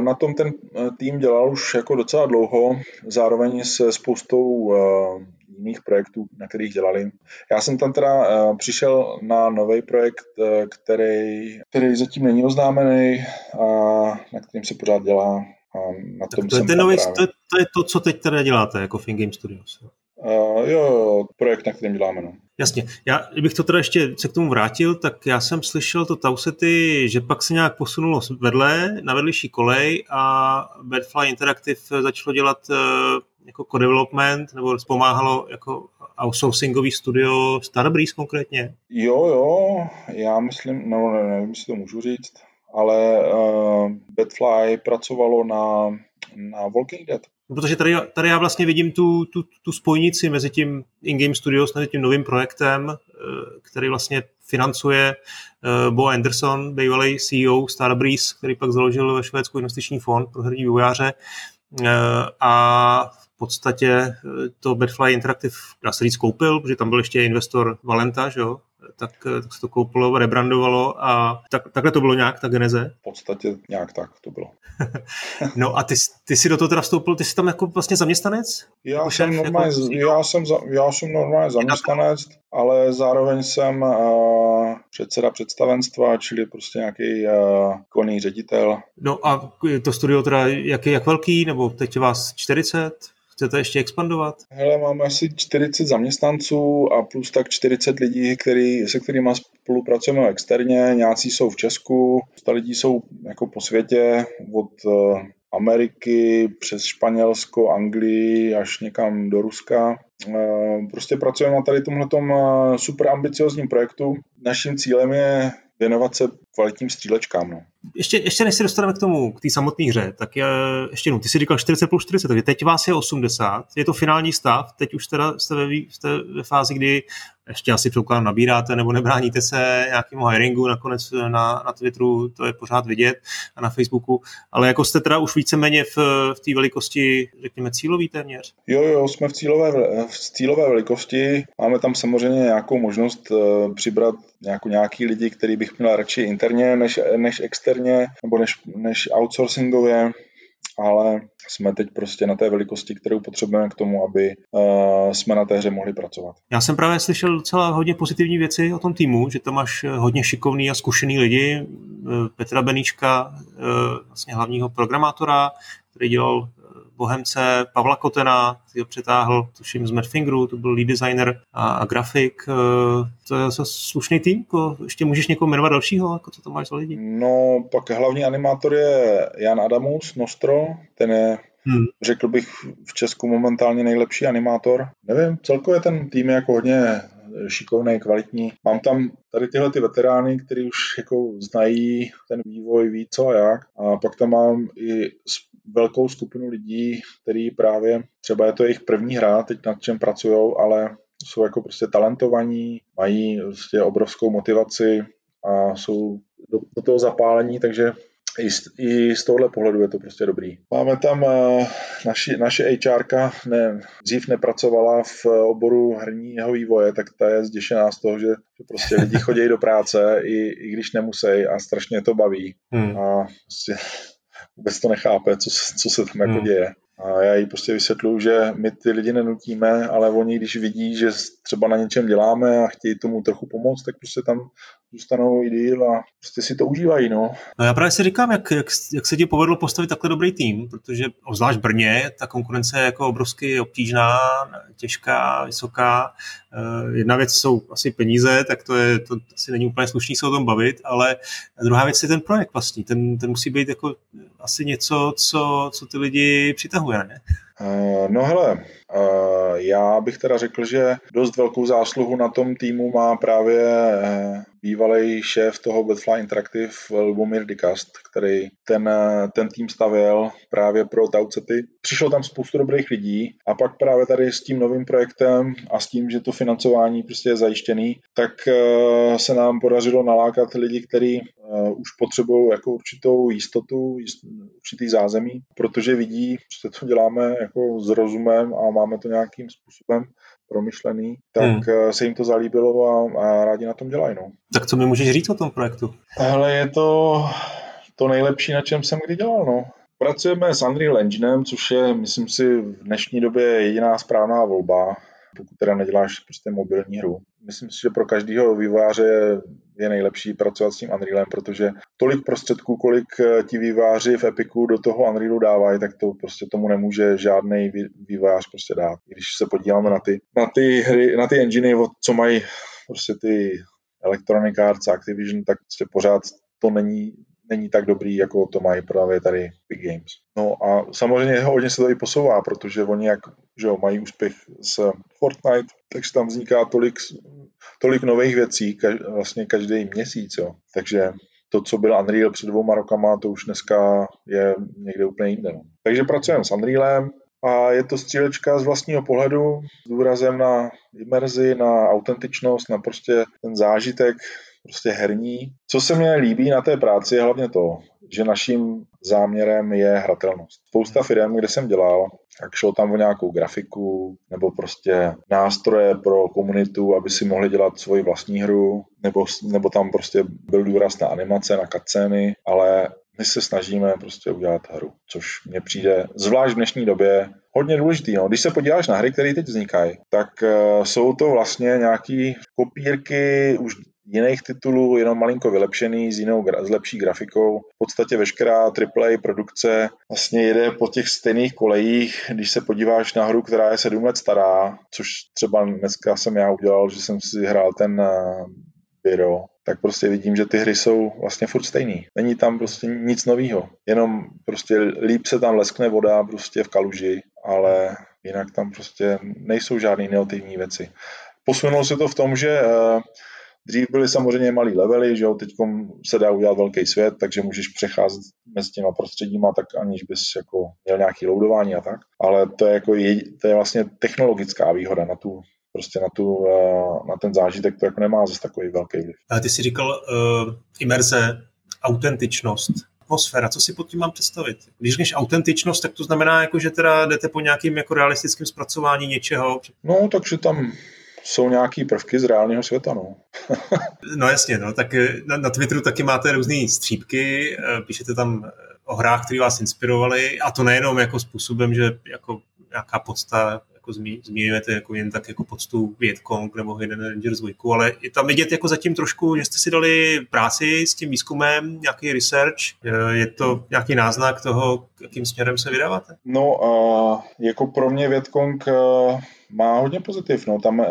Na tom ten eh, tým dělal už jako docela dlouho, zároveň se spoustou uh, jiných projektů, na kterých dělali. Já jsem tam teda uh, přišel na nový projekt, uh, který, který zatím není oznámený a na kterým se pořád dělá A na tom to, je ten nový, to, je, to je to, co teď teda děláte jako Fin Game Studios. Uh, jo, jo, projekt, na kterém děláme. No. Jasně. Já, kdybych to teda ještě se k tomu vrátil, tak já jsem slyšel to Tausety, že pak se nějak posunulo vedle, na vedlejší kolej a Badfly Interactive začalo dělat uh, jako co-development, nebo pomáhalo jako outsourcingový studio Starbreeze konkrétně? Jo, jo, já myslím, no ne, nevím, jestli to můžu říct, ale uh, Badfly pracovalo na, na Walking Dead. No, protože tady, tady já vlastně vidím tu, tu, tu spojnici mezi tím in-game studios, mezi tím novým projektem, eh, který vlastně financuje eh, Bo Anderson, bývalý CEO Starbreeze, který pak založil ve Švédsku investiční fond pro herní vývojáře eh, a v podstatě to Badfly Interactive, dá se říct, koupil, protože tam byl ještě investor Valenta, že jo? Tak, eh, tak se to koupilo, rebrandovalo a tak, takhle to bylo nějak, ta geneze? V podstatě nějak tak to bylo. no a ty, ty jsi do toho teda vstoupil, ty jsi tam jako vlastně zaměstnanec? Já, jako jsem, šéf, normálně, jako... já, jsem, za, já jsem normálně zaměstnanec, ale zároveň jsem uh, předseda představenstva, čili prostě nějaký uh, koný ředitel. No a to studio teda jak, jak velký, nebo teď je vás 40? Chcete ještě expandovat? Hele, máme asi 40 zaměstnanců a plus tak 40 lidí, který, se kterými spolupracujeme externě. Nějací jsou v Česku, spousta lidí jsou jako po světě, od eh, Ameriky přes Španělsko, Anglii až někam do Ruska. Eh, prostě pracujeme na tady tomhletom eh, super ambiciozním projektu. Naším cílem je věnovat se kvalitním střílečkám. No. Ještě, ještě než se dostaneme k tomu, k té samotné hře, tak je, ještě jednou, ty jsi říkal 40 plus 40, takže teď vás je 80, je to finální stav, teď už teda jste ve, jste ve fázi, kdy ještě asi předpokládám nabíráte nebo nebráníte se nějakému hiringu, nakonec na, na Twitteru to je pořád vidět a na Facebooku, ale jako jste teda už víceméně v, v té velikosti, řekněme, cílový téměř? Jo, jo, jsme v cílové, v cílové velikosti, máme tam samozřejmě nějakou možnost uh, přibrat nějakou, nějaký lidi, který bych měl radši interně než, než externě, nebo než, než outsourcingově, ale jsme teď prostě na té velikosti, kterou potřebujeme k tomu, aby uh, jsme na té hře mohli pracovat. Já jsem právě slyšel docela hodně pozitivní věci o tom týmu, že tam máš hodně šikovný a zkušený lidi. Eh, Petra Beníčka, uh, vlastně hlavního programátora, který dělal Bohemce Pavla Kotena, který ho přetáhl, tuším z Madfingeru, to byl lead designer a, a grafik. E, to je zase slušný tým, jako, ještě můžeš někoho jmenovat dalšího, jako co to máš za lidi? No, pak hlavní animátor je Jan Adamus, Nostro, ten je Hmm. Řekl bych v Česku momentálně nejlepší animátor. Nevím, celkově ten tým je jako hodně šikovný, kvalitní. Mám tam tady tyhle ty veterány, kteří už jako znají ten vývoj, ví co a jak. A pak tam mám i velkou skupinu lidí, který právě, třeba je to jejich první hra, teď nad čem pracují, ale jsou jako prostě talentovaní, mají prostě obrovskou motivaci a jsou do, do toho zapálení, takže i z, i z tohohle pohledu je to prostě dobrý. Máme tam uh, naši, naše HRka, ne, dřív nepracovala v oboru herního vývoje, tak ta je zděšená z toho, že, že prostě lidi chodí do práce, i, i když nemusí a strašně to baví. Hmm. A prostě vůbec to nechápe, co, co se tam jako hmm. děje. A já jí prostě vysvětluju, že my ty lidi nenutíme, ale oni, když vidí, že třeba na něčem děláme a chtějí tomu trochu pomoct, tak prostě tam zůstanou i díl a prostě si to užívají. No. no já právě si říkám, jak, jak, jak se ti povedlo postavit takhle dobrý tým, protože obzvlášť Brně ta konkurence je jako obrovsky obtížná, těžká, vysoká. Eh, jedna věc jsou asi peníze, tak to, je, to asi není úplně slušný se o tom bavit, ale druhá věc je ten projekt vlastní. Ten, ten musí být jako asi něco, co, co ty lidi přitahuje, ne? Uh, no hele, uh, já bych teda řekl, že dost velkou zásluhu na tom týmu má právě uh, bývalý šéf toho Batfly Interactive Lubomír Dikast, který ten, ten tým stavěl právě pro Taucety. Přišlo tam spoustu dobrých lidí a pak právě tady s tím novým projektem a s tím, že to financování prostě je zajištěný, tak uh, se nám podařilo nalákat lidi, kteří uh, už potřebují jako určitou jistotu, jist, určitý zázemí, protože vidí, že to děláme jako s rozumem a máme to nějakým způsobem promyšlený, tak hmm. Eh, se jim to zalíbilo a, a rádi na tom dělají. No. Tak co mi můžeš říct o tom projektu? Ale je to to nejlepší, na čem jsem kdy dělal. No. Pracujeme s Unreal Enginem, což je, myslím si, v dnešní době jediná správná volba. pokud teda neděláš prostě mobilní hru. Myslím si, že pro každého výváře je nejlepší pracovat s tím Unrealem, protože tolik prostředků, kolik eh, ti výváři v Epiku do toho Unrealu dávají, tak to prostě tomu nemůže žádný vývář prostě dát. Když se podíváme na ty, na ty hry, na ty enginy, co mají prostě ty Electronic Arts, Activision, tak prostě pořád to není není tak dobrý, jako to mají právě tady Big Games. No a samozřejmě hodně se to i posouvá, protože oni jak že jo, mají úspěch s Fortnite, takže tam vzniká tolik, tolik nových věcí kaž, vlastně každý měsíc. Jo. Takže to, co byl Unreal před dvouma rokama, to už dneska je někde úplně jinde. No. Takže pracujeme s Unrealem, a je to střílečka z vlastního pohledu s důrazem na imerzi, na autentičnost, na prostě ten zážitek prostě herní. Co se mně líbí na té práci je hlavně to, že naším záměrem je hratelnost. Spousta firm, kde jsem dělal, tak šlo tam o nějakou grafiku nebo prostě nástroje pro komunitu, aby si mohli dělat svoji vlastní hru, nebo, nebo tam prostě byl důraz na animace, na cutscény, ale my se snažíme prostě udělat hru, což mně přijde, zvlášť v dnešní době, hodně důležitý. No. Když se podíváš na hry, které teď vznikají, tak uh, jsou to vlastně nějaký kopírky už jiných titulů, jenom malinko vylepšený, s jinou, s lepší grafikou. V podstatě veškerá AAA produkce vlastně jede po těch stejných kolejích. Když se podíváš na hru, která je sedm let stará, což třeba dneska jsem já udělal, že jsem si hrál ten uh, Biro, tak prostě vidím, že ty hry jsou vlastně furt stejný. Není tam prostě nic nového. Jenom prostě líp se tam leskne voda prostě v kaluži, ale jinak tam prostě nejsou žádné inovativní věci. Posunulo se to v tom, že uh, Dřív byly samozřejmě malý levely, že jo, teď se dá udělat velký svět, takže můžeš přecházet mezi těma prostředíma, tak aniž bys jako měl nějaký loadování a tak. Ale to je, jako, to je vlastně technologická výhoda na tu prostě na, tu, eh, na ten zážitek to jako nemá zase takový velký vliv. A ty jsi říkal uh, imerze, autentičnost, atmosféra, co si pod tím mám představit? Když říkáš autentičnost, tak to znamená, jako, že teda jdete po nějakým jako realistickým zpracování něčeho? No, takže tam jsou nějaký prvky z reálného světa, no. no jasně, no, tak eh, na, na Twitteru taky máte různé střípky, eh, píšete tam eh, o hrách, které vás inspirovaly a to nejenom jako způsobem, že jako nějaká podsta jako zmí, zmínujete jako jen tak jako poctu Vietkong nebo Hidden Rangers 2, ale je tam vidět jako zatím trošku, že jste si dali práci s tím výzkumem, nějaký research, je to nějaký náznak toho, jakým směrem se vydáváte? No, uh, jako pro mě Vietkong uh, má hodně pozitiv. No. Tam uh,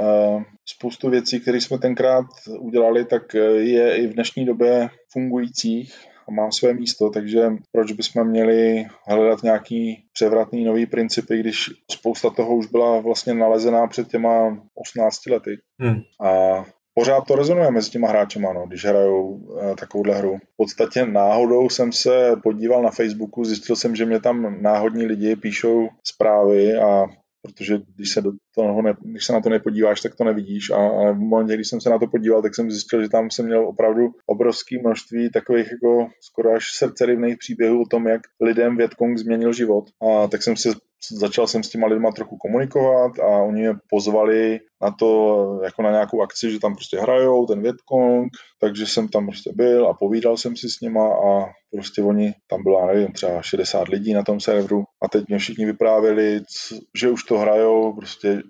spoustu věcí, které jsme tenkrát udělali, tak je i v dnešní době fungujících má své místo, takže proč bychom měli hledat nějaký převratný nový principy, když spousta toho už byla vlastně nalezená před těma 18 lety. Hmm. A pořád to rezonuje mezi těma hráčema, no, když hrajou e, takovouhle hru. V podstatě náhodou jsem se podíval na Facebooku, zjistil jsem, že mě tam náhodní lidi píšou zprávy a protože když se, do toho ne, když se na to nepodíváš, tak to nevidíš. A, a v momentě, když jsem se na to podíval, tak jsem zjistil, že tam jsem měl opravdu obrovské množství takových jako skoro až srdcerivných příběhů o tom, jak lidem Větkong změnil život. A tak jsem si začal jsem s těma lidma trochu komunikovat a oni mě pozvali na to, jako na nějakou akci, že tam prostě hrajou ten Vietkong, takže jsem tam prostě byl a povídal jsem si s nima a prostě oni, tam bylo, nevím, třeba 60 lidí na tom serveru a teď mě všichni vyprávěli, že už to hrajou, prostě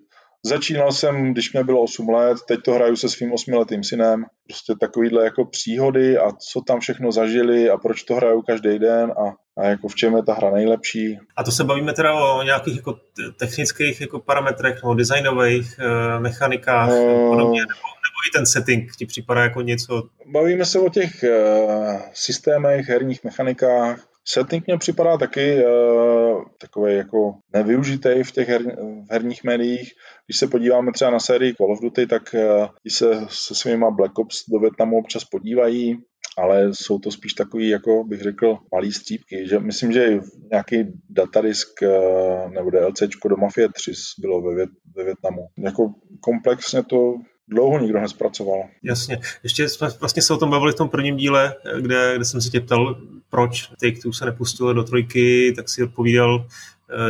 Začínal jsem, když mě bylo 8 let, teď to hraju se svým osmiletým synem. Prostě takovýhle jako příhody a co tam všechno zažili a proč to hraju každý den a, a jako v čem je ta hra nejlepší. A to se bavíme teda o nějakých jako technických jako parametrech nebo designových e, mechanikách uh, podobně, nebo, nebo i ten setting ti připadá jako něco? Bavíme se o těch e, systémech, herních mechanikách, Setting mě připadá taky uh, takový jako nevyužitý v těch her, v herních médiích. Když se podíváme třeba na sérii Call of Duty, tak uh, se se svýma Black Ops do Větnamu občas podívají, ale jsou to spíš takový, jako bych řekl, malý střípky. Že myslím, že nějaký datadisk uh, nebo DLCčko do Mafie 3 bylo ve, Vět, ve Větnamu. Jako komplexně to dlouho nikdo nespracoval. Jasně. Ještě jsme vlastně se o tom bavili v tom prvním díle, kde, kde jsem se tě ptal, proč Take-Two se nepustil do trojky, tak si odpovídal eh,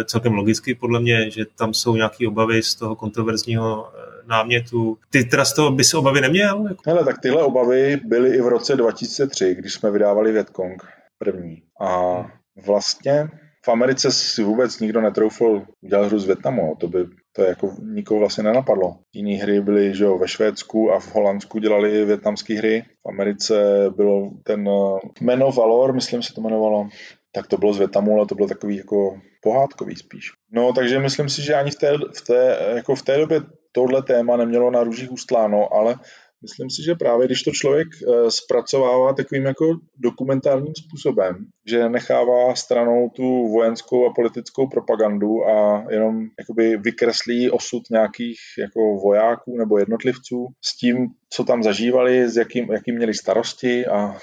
celkem logicky podle mě, že tam jsou nějaké obavy z toho kontroverzního eh, námětu. Ty teda z toho by se obavy neměl? Hele, tak tyhle obavy byly i v roce 2003, když jsme vydávali Vietkong první. A vlastně v Americe si vůbec nikdo netroufl udělat hru z Větnamu. To by To jako nikoho vlastně nenapadlo. Jiné hry byly, že jo, ve Švédsku a v Holandsku dělali větnamské hry. V Americe bylo ten eh, Man of Valor, myslím se to jmenovalo, tak to bylo z Větnamu, ale to bylo takový jako pohádkový spíš. No, takže myslím si, že ani v té, v té, jako v té době tohle téma nemělo na růžích ustláno, ale Myslím si, že právě když to člověk eh, zpracovává takovým jako dokumentárním způsobem, že nechává stranou tu vojenskou a politickou propagandu a jenom jakoby vykreslí osud nějakých jako vojáků nebo jednotlivců s tím, co tam zažívali, s jakým, jakým měli starosti a, a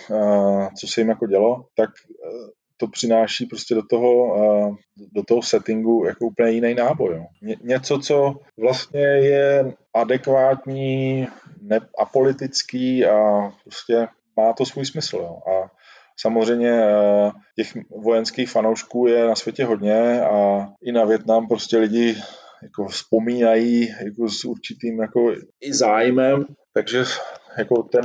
co se jim jako dělo, tak eh, to přináší prostě do toho, do toho settingu jako úplně jiný náboj. Jo. Něco, co vlastně je adekvátní, ne, apolitický a prostě má to svůj smysl. Jo. A samozřejmě těch vojenských fanoušků je na světě hodně a i na Větnam prostě lidi jako vzpomínají jako s určitým jako i zájmem, takže jako ten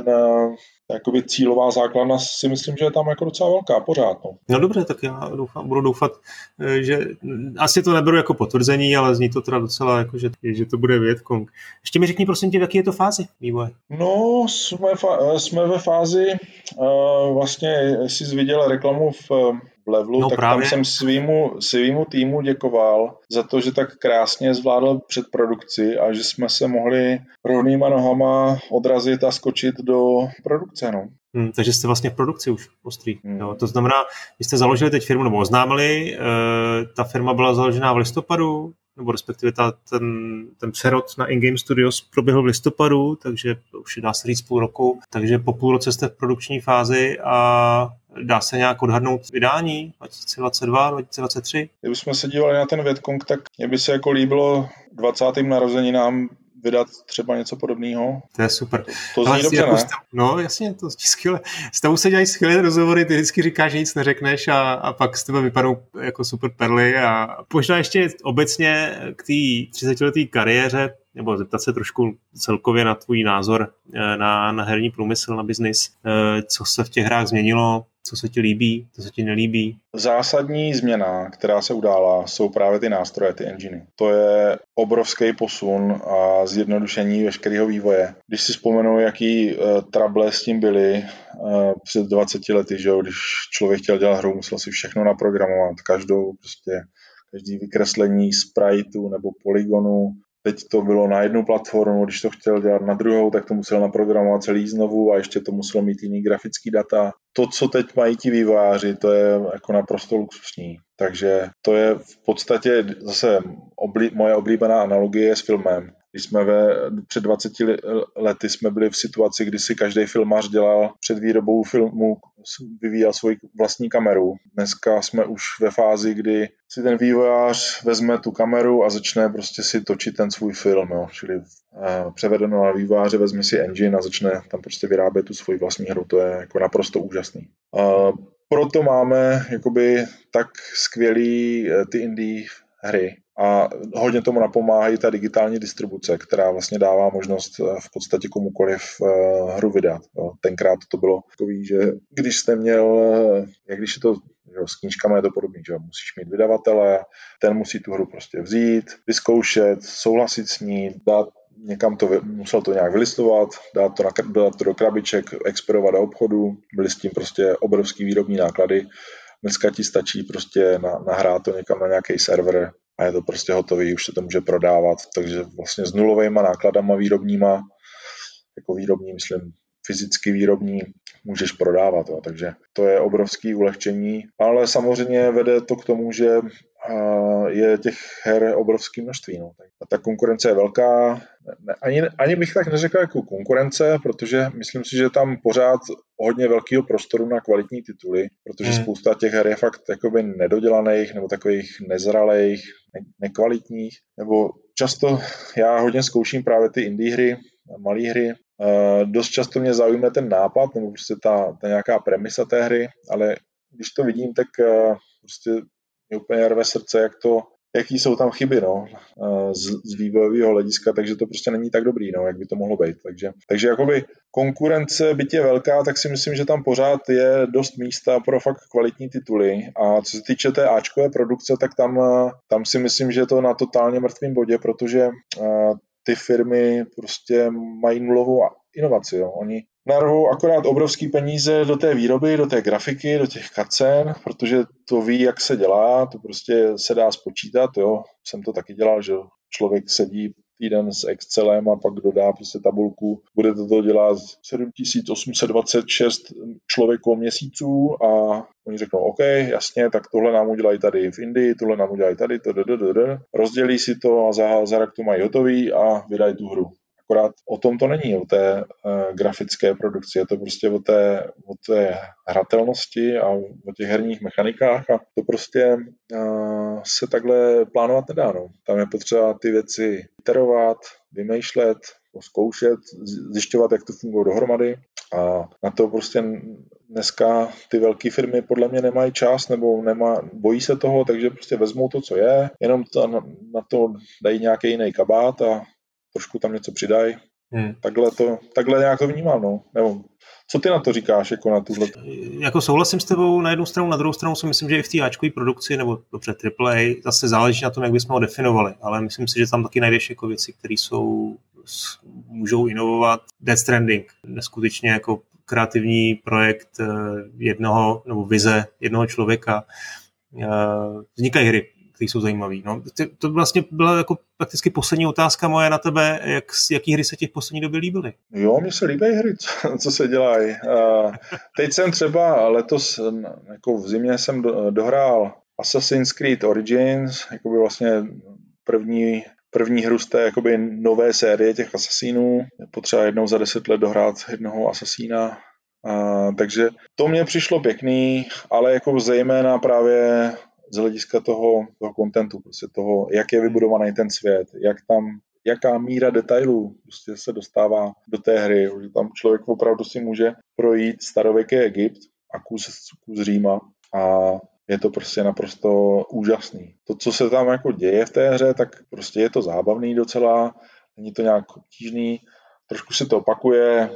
jakoby cílová základna si myslím, že je tam jako docela velká pořád. No, no dobře, tak já doufám, budu doufat, eh, že asi to neberu jako potvrzení, ale zní to teda docela jako, že, že to bude Vietkong. Ještě mi řekni prosím tě, v jaký je to fázi vývoje? No, jsme, fa- jsme ve fázi, vlastně jsi viděl reklamu v v levelu, no tak právě. tam jsem svýmu, svýmu týmu děkoval za to, že tak krásně zvládl předprodukci a že jsme se mohli rovnýma nohama odrazit a skočit do produkce. No. Hmm, takže jste vlastně v produkci už ostrý. Hmm. Jo, to znamená, vy jste založili teď firmu, nebo oznámili, e, ta firma byla založená v listopadu, nebo respektive ta, ten, ten přerod na In-Game Studios proběhl v listopadu, takže už dá se říct půl roku, takže po půl roce jste v produkční fázi a dá se nějak odhadnout vydání 2022, 2023? Kdybychom se dívali na ten Větkong, tak mě by se jako líbilo 20. narozeninám vydat třeba něco podobného. To je super. To zní dobře, jako ne? Stav, no jasně, to zní skvěle. S tebou se dělají skvělé rozhovory, ty vždycky říkáš, že nic neřekneš a, a pak z tebe vypadnou jako super perly a možná ještě obecně k té 30 leté kariéře, nebo zeptat se trošku celkově na tvůj názor eh, na, na herní průmysl, na biznis, eh, co se v těch hrách změnilo, co se ti líbí, co se ti nelíbí? Zásadní změna, která se udála, jsou právě ty nástroje, ty enginy. To je obrovský posun a zjednodušení veškerého vývoje. Když si vzpomenu, jaký uh, trable s tím byly uh, před 20 lety, že jo, když člověk chtěl dělat hru, musel si všechno naprogramovat, každou prostě každý vykreslení spriteu nebo polygonu, Teď to bylo na jednu platformu, když to chtěl dělat na druhou, tak to musel naprogramovat celý znovu a ještě to muselo mít jiný grafický data. To, co teď mají ti vývojáři, to je jako naprosto luxusní. Takže to je v podstatě zase oblí, moje oblíbená analogie s filmem. Když jsme ve, před 20 lety jsme byli v situaci, kdy si každý filmář dělal před výrobou filmu, vyvíjel svoji vlastní kameru. Dneska jsme už ve fázi, kdy si ten vývojář vezme tu kameru a začne prostě si točit ten svůj film, jo. čili uh, převedeno na vývojáře, vezme si engine a začne tam prostě vyrábět tu svoji vlastní hru, to je jako naprosto úžasný. Uh, proto máme jakoby tak skvělý uh, ty indie hry, a hodně tomu napomáhají ta digitální distribuce, která vlastně dává možnost eh, v podstatě komukoliv eh, hru vydat. Tenkrát to bylo takový, že když jste měl, eh, jak když je to že s knížkami je to podobný, že musíš mít vydavatele, ten musí tu hru prostě vzít, vyzkoušet, souhlasit s ní, dát někam to, musel to nějak vylistovat, dát to, na, dát to do krabiček, expirovat do obchodu, byly s tím prostě obrovský výrobní náklady. Dneska ti stačí prostě na, nahrát to někam na nějaký server, a je to prostě hotový, už se to může prodávat, takže vlastně s nulovými nákladama výrobníma, jako výrobní, myslím, fyzicky výrobní, můžeš prodávat. Jo. Takže to je obrovský ulehčení, ale samozřejmě vede to k tomu, že je těch her obrovské množství. No. A ta konkurence je velká. Ani, ani bych tak neřekl jako konkurence, protože myslím si, že tam pořád hodně velkého prostoru na kvalitní tituly, protože hmm. spousta těch her je fakt jakoby nedodělaných nebo takových nezralých, ne- nekvalitních, nebo často já hodně zkouším právě ty indie hry, malé hry. Uh, dost často mě zaujme ten nápad, nebo prostě ta, ta nějaká premisa té hry, ale když to vidím, tak uh, prostě mě úplně rve srdce, jak to jaký jsou tam chyby no, z, z vývojového hlediska, takže to prostě není tak dobrý, no, jak by to mohlo být. Takže, takže jakoby konkurence, byť je velká, tak si myslím, že tam pořád je dost místa pro fakt kvalitní tituly. A co se týče té Ačkové produkce, tak tam, tam si myslím, že je to na totálně mrtvém bodě, protože ty firmy prostě mají nulovou inovaci. Jo. Oni narvou akorát obrovský peníze do té výroby, do té grafiky, do těch kacen, protože to ví, jak se dělá, to prostě se dá spočítat, jo. Jsem to taky dělal, že člověk sedí týden s Excelem a pak dodá prostě tabulku. Bude to dělat 7826 člověků měsíců a oni řeknou, OK, jasně, tak tohle nám udělají tady v Indii, tohle nám udělají tady, to, rozdělí si to a za, za rok to mají hotový a vydají tu hru. Akorát o tom to není, o té uh, grafické produkci, je to prostě o té, o té hratelnosti a o těch herních mechanikách a to prostě uh, se takhle plánovat nedá. No. Tam je potřeba ty věci iterovat, vymýšlet, zkoušet, zjišťovat, jak to funguje dohromady a na to prostě dneska ty velké firmy podle mě nemají čas nebo nemá, bojí se toho, takže prostě vezmou to, co je, jenom to, na, na to dají nějaký jiný kabát a trošku tam něco přidají. Hmm. Takhle, to, takhle nějak to vnímám, no. Nebo, co ty na to říkáš, jako na tuhle? Jako souhlasím s tebou na jednu stranu, na druhou stranu si myslím, že i v té Ačkové produkci, nebo dobře AAA, zase záleží na tom, jak bychom ho definovali, ale myslím si, že tam taky najdeš jako věci, které jsou, můžou inovovat. Death Stranding, neskutečně jako kreativní projekt eh, jednoho, nebo vize jednoho člověka. Eh, vznikají hry, které jsou zajímavé. No, to vlastně byla jako prakticky poslední otázka moje na tebe, jak, jaký hry se ti v poslední době líbily? Jo, mně se líbí hry, co, co se dělají. Teď jsem třeba letos, jako v zimě jsem do, dohrál Assassin's Creed Origins, jako by vlastně první první hru z té jakoby nové série těch asasínů. Potřeba jednou za deset let dohrát jednoho asasína. Uh, takže to mě přišlo pěkný, ale jako zejména právě z hlediska toho, toho kontentu, prostě toho, jak je vybudovaný ten svět, jak tam, jaká míra detailů prostě se dostává do té hry, že tam člověk opravdu si může projít starověký Egypt a kus, kus Říma a je to prostě naprosto úžasný. To, co se tam jako děje v té hře, tak prostě je to zábavný docela, není to nějak obtížný, trošku se to opakuje,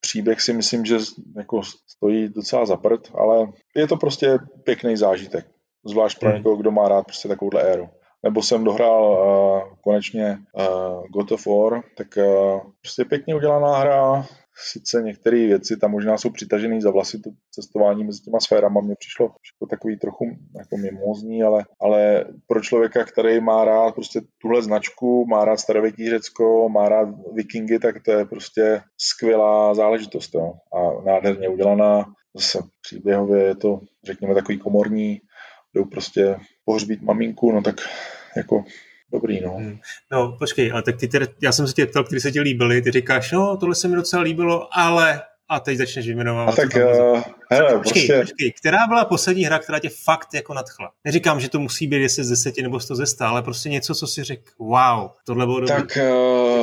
příběh si myslím, že jako stojí docela za prd, ale je to prostě pěkný zážitek zvlášť pro někoho, kdo má rád prostě takovouhle éru. Nebo jsem dohrál uh, konečně uh, God of War, tak uh, prostě pěkně udělaná hra, sice některé věci tam možná jsou přitažené za vlasy, to cestování mezi těma sférama mě přišlo jako takový trochu jako mimózní, ale, ale pro člověka, který má rád prostě tuhle značku, má rád starověký Řecko, má rád vikingy, tak to je prostě skvělá záležitost jo. a nádherně udělaná. Zase příběhově je to, řekněme, takový komorní, jdou prostě pohřbít maminku, no tak jako dobrý, no. Hmm. No, počkej, ale tak ty, tedy, já jsem se tě ptal, který se ti líbily, ty říkáš, no, tohle se mi docela líbilo, ale a teď začneš vyjmenovat. A tak, uh, hele, počkej, prostě... počkej, která byla poslední hra, která tě fakt jako nadchla? Neříkám, že to musí být 10 z 10 nebo 100 ze 100, ale prostě něco, co si řekl, wow, tohle bylo dobrý. Tak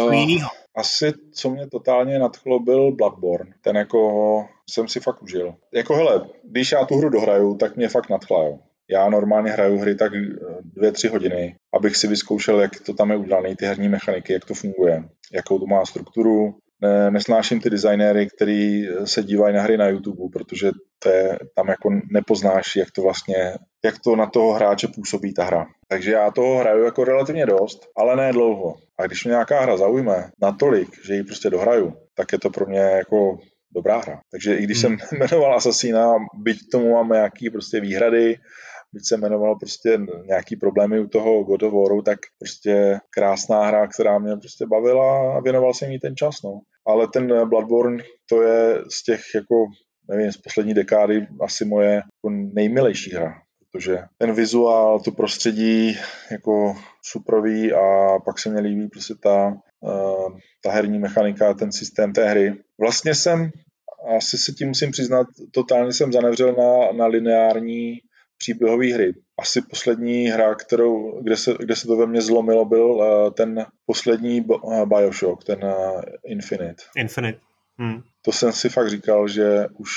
uh, jinýho. asi, co mě totálně nadchlo, byl Bloodborne. Ten jako jsem si fakt užil. Jako hele, když já tu hru dohraju, tak mě fakt nadchla, jo já normálně hraju hry tak eh, dvě, tři hodiny, abych si vyzkoušel, jak to tam je udělané, ty herní mechaniky, jak to funguje, jakou to má strukturu. Ne, nesnáším ty designéry, kteří se dívají na hry na YouTube, protože to je, tam jako nepoznáš, jak to vlastně, jak to na toho hráče působí ta hra. Takže já toho hraju jako relativně dost, ale ne dlouho. A když mě nějaká hra zaujme natolik, že ji prostě dohraju, tak je to pro mě jako dobrá hra. Takže i když hmm. jsem jmenoval Assassina, byť tomu mám nějaký prostě výhrady, byť se jmenovalo prostě nějaký problémy u toho God of Waru, tak prostě krásná hra, která mě prostě bavila a věnoval jsem jí ten čas, no. Ale ten Bloodborne, to je z těch jako, nevím, z poslední dekády asi moje jako nejmilejší hra, protože ten vizuál, to prostředí jako suprový a pak se mi líbí prostě ta, uh, ta herní mechanika, ten systém té hry. Vlastně jsem, asi se tím musím přiznat, totálně jsem zanevřel na, na lineární příběhové hry. Asi poslední hra, kterou, kde, se, kde se to ve mně zlomilo, byl uh, ten poslední uh, Bioshock, ten uh, Infinite. Infinite. Hmm. To jsem si fakt říkal, že už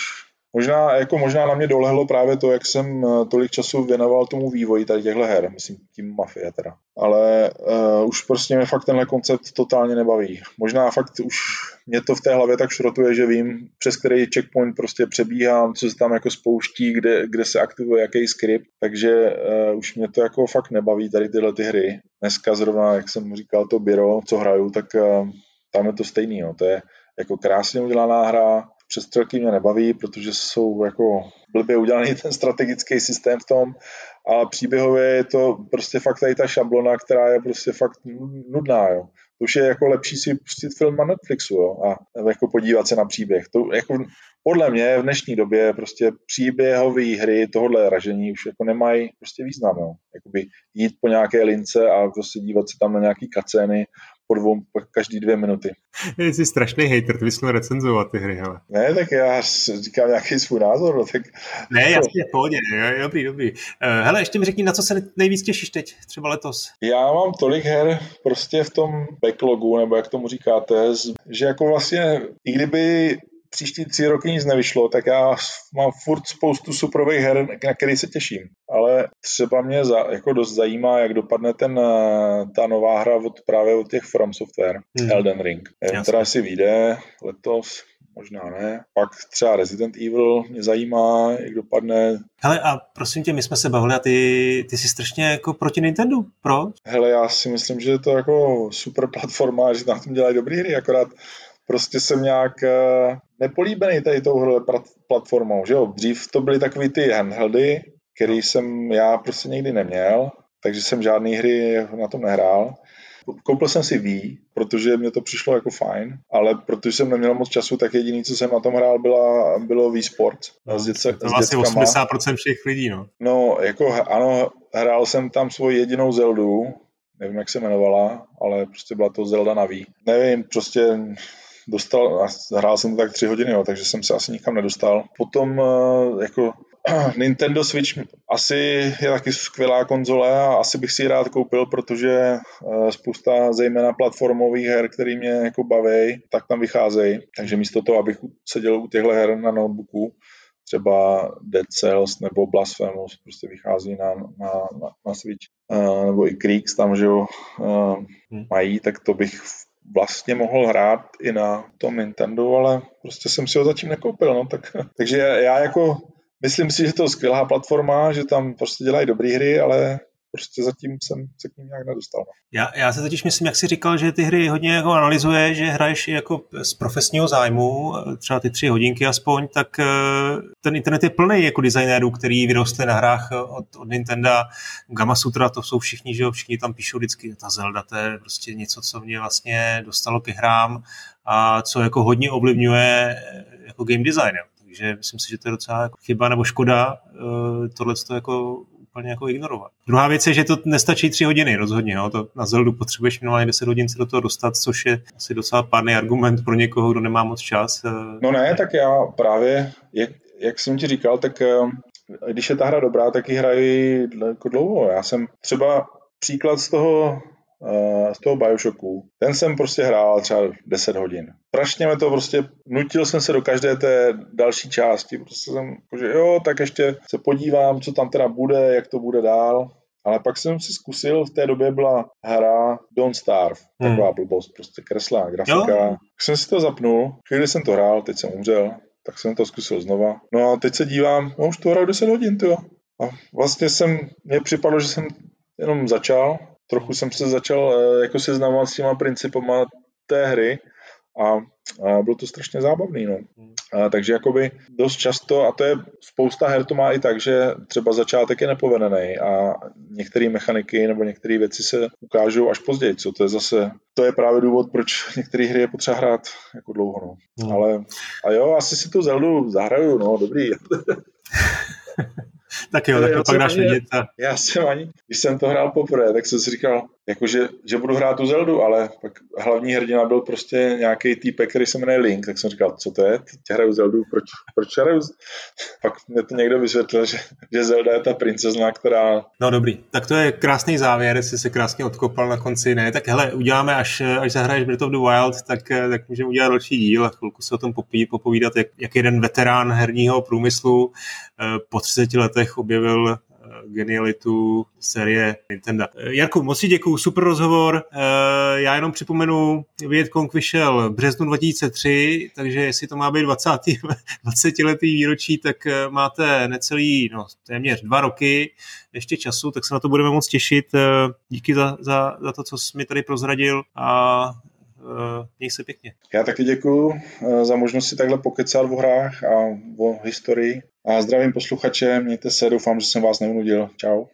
Možná, jako možná na mě dolehlo právě to, jak jsem eh, tolik času věnoval tomu vývoji tady těchto her, myslím tím Mafie teda. Ale uh, už prostě mě fakt tenhle koncept totálně nebaví. Možná fakt už mě to v té hlavě tak šrotuje, že vím, přes který checkpoint prostě přebíhám, co se tam jako spouští, kde, kde se aktivuje jaký skript, takže uh, už mě to jako fakt nebaví tady tyhle ty hry. Dneska zrovna, jak jsem říkal, to Biro, co hraju, tak uh, tam je to stejný, no. to je jako krásně udělaná hra, přestřelky mě nebaví, protože jsou jako blbě udělaný ten strategický systém v tom, a příběhově je to prostě fakt tady ta šablona, která je prostě fakt nudná, jo. To už je jako lepší si pustit film na Netflixu, jo, a jako podívat se na příběh. To jako podle mě v dnešní době prostě příběhové hry tohohle ražení už jako nemají prostě význam, jo. Jakoby jít po nějaké lince a prostě dívat se tam na nějaký kacény po dvou, po každý dvě minuty. Jsi strašný hater, ty bys měl recenzovat ty hry, hele. Ne, tak já říkám nějaký svůj názor, no, tak... Ne, jasně, pohodě, dobrý, dobrý. Uh, hele, ještě mi řekni, na co se nejvíc těšíš teď, třeba letos? Já mám tolik her prostě v tom backlogu, nebo jak tomu říkáte, že jako vlastně, i kdyby příští tři roky nic nevyšlo, tak já mám furt spoustu suprových her, na který se těším. Ale třeba mě za, jako dost zajímá, jak dopadne ten, eh, ta nová hra od, právě od těch From Software, hmm. Elden Ring. Nevím, která si vyjde letos, možná ne. Pak třeba Resident Evil mě zajímá, jak dopadne. Hele, a prosím tě, my jsme se bavili a ty, ty jsi strašně jako proti Nintendo, proč? Hele, já si myslím, že je to jako super platforma, že na tom dělají dobré hry, akorát prostě jsem nějak eh, nepolíbený tady touhle platformou, že jo. Dřív to byly takový ty handheldy, který jsem já prostě nikdy neměl, takže jsem žádný hry na tom nehrál. Koupil jsem si Wii, protože mě to přišlo jako fajn, ale protože jsem neměl moc času, tak jediný, co jsem na tom hrál, byla, bylo Wii Sports. No, s dětce, to vlastně 80% všech lidí, no. No, jako ano, hrál jsem tam svoji jedinou Zeldu, nevím, jak se jmenovala, ale prostě byla to Zelda na Wii. Nevím, prostě dostal, hrál jsem to tak tři hodiny, jo, takže jsem se asi nikam nedostal. Potom eh, jako Nintendo Switch asi je taky skvělá konzole a asi bych si ji rád koupil, protože eh, spousta zejména platformových her, které mě jako baví, tak tam vycházejí. Takže místo toho, abych seděl u těchto her na notebooku, třeba Dead Cells nebo Blasphemous prostě vychází na, na, na, na Switch, uh, nebo i Creeks tam, že jo, uh, mají, tak to bych vlastně mohl hrát i na tom Nintendo, ale prostě jsem si ho zatím nekoupil, no, tak, takže já jako myslím si, že to je skvělá platforma, že tam prostě dělají dobré hry, ale prostě zatím jsem se k ním nějak nedostal. No. Já, já se totiž myslím, jak jsi říkal, že ty hry hodně jako analyzuje, že hraješ jako z profesního zájmu, třeba ty tři hodinky aspoň, tak eh, ten internet je plný jako designérů, který vyrostli na hrách od, od Nintendo. Gamma Sutra, to jsou všichni, že jo, všichni tam píšou vždycky, ta Zelda, to je prostě něco, co mě vlastně dostalo ke hrám a co jako hodně ovlivňuje eh, jako game design. Takže myslím si, že to je docela jako chyba nebo škoda eh, tohle to jako úplně jako ignorovat. Druhá věc je, že to nestačí tři hodiny rozhodně. Jo? To na Zeldu potřebuješ minimálně 10 hodin se do toho dostat, což je asi docela pádný argument pro někoho, kdo nemá moc čas. Eh, no ne, tak já právě, jak, jak jsem ti říkal, tak eh, když je ta hra dobrá, tak ji hrají jako dlouho. Já jsem třeba příklad z toho z toho Bioshocku. Ten jsem prostě hrál třeba 10 hodin. Strašně mě to prostě, nutil jsem se do každé té další části. Prostě jsem, že jo, tak ještě se podívám, co tam teda bude, jak to bude dál. Ale pak jsem si zkusil, v té době byla hra Don't Starve, hmm. taková blbost, prostě kreslá grafika. Jo. jsem si to zapnul, chvíli jsem to hrál, teď jsem umřel, tak jsem to zkusil znova. No a teď se dívám, no už to hraju 10 hodin, jo. A vlastně jsem, mně připadlo, že jsem jenom začal trochu jsem se začal eh, jako seznamovat s těma principama té hry a, a bylo to strašně zábavný, no. Hmm. A, takže jakoby dost často, a to je spousta her to má i tak, že třeba začátek je nepovedený a některé mechaniky nebo některé věci se ukážou až později, co to je zase, to je právě důvod, proč některé hry je potřeba hrát jako dlouho, no. Hmm. Ale, a jo, asi si tu Zeldu zahraju, no, dobrý. tak jo, tak to pak dáš vidět. A... Já jsem ani, když jsem to hrál poprvé, tak jsem si říkal, jakože, že budu hrát tu Zeldu, ale pak hlavní hrdina byl prostě nějaký týpek, který se jmenuje Link, tak jsem říkal, co to je, teď hraju Zeldu, proč, proč hraju? Pak mě to někdo vysvětlil, že, že Zelda je ta princezna, která... No dobrý, tak to je krásný závěr, jestli se krásně odkopal na konci, ne, tak hele, uděláme, až, až zahraješ Breath of the Wild, tak, tak můžeme udělat další díl a chvilku se o tom popí, popovídat, jak, jak jeden veterán herního průmyslu po 30 letech objevil genialitu série Nintendo. Jarku, moc si děkuju, super rozhovor. Eh, já jenom připomenu, Kong vyšel v březnu 2003, takže jestli to má být 20. 20 letý výročí, tak eh, máte necelý, no téměř dva roky ještě času, tak se na to budeme moc těšit. Eh, díky za, za, za to, co jsi mi tady prozradil a měj se pěkně. Já taky děkuji za možnost si takhle pokecat o hrách a o historii a zdravím posluchače, mějte se, doufám, že jsem vás neunudil. Čau.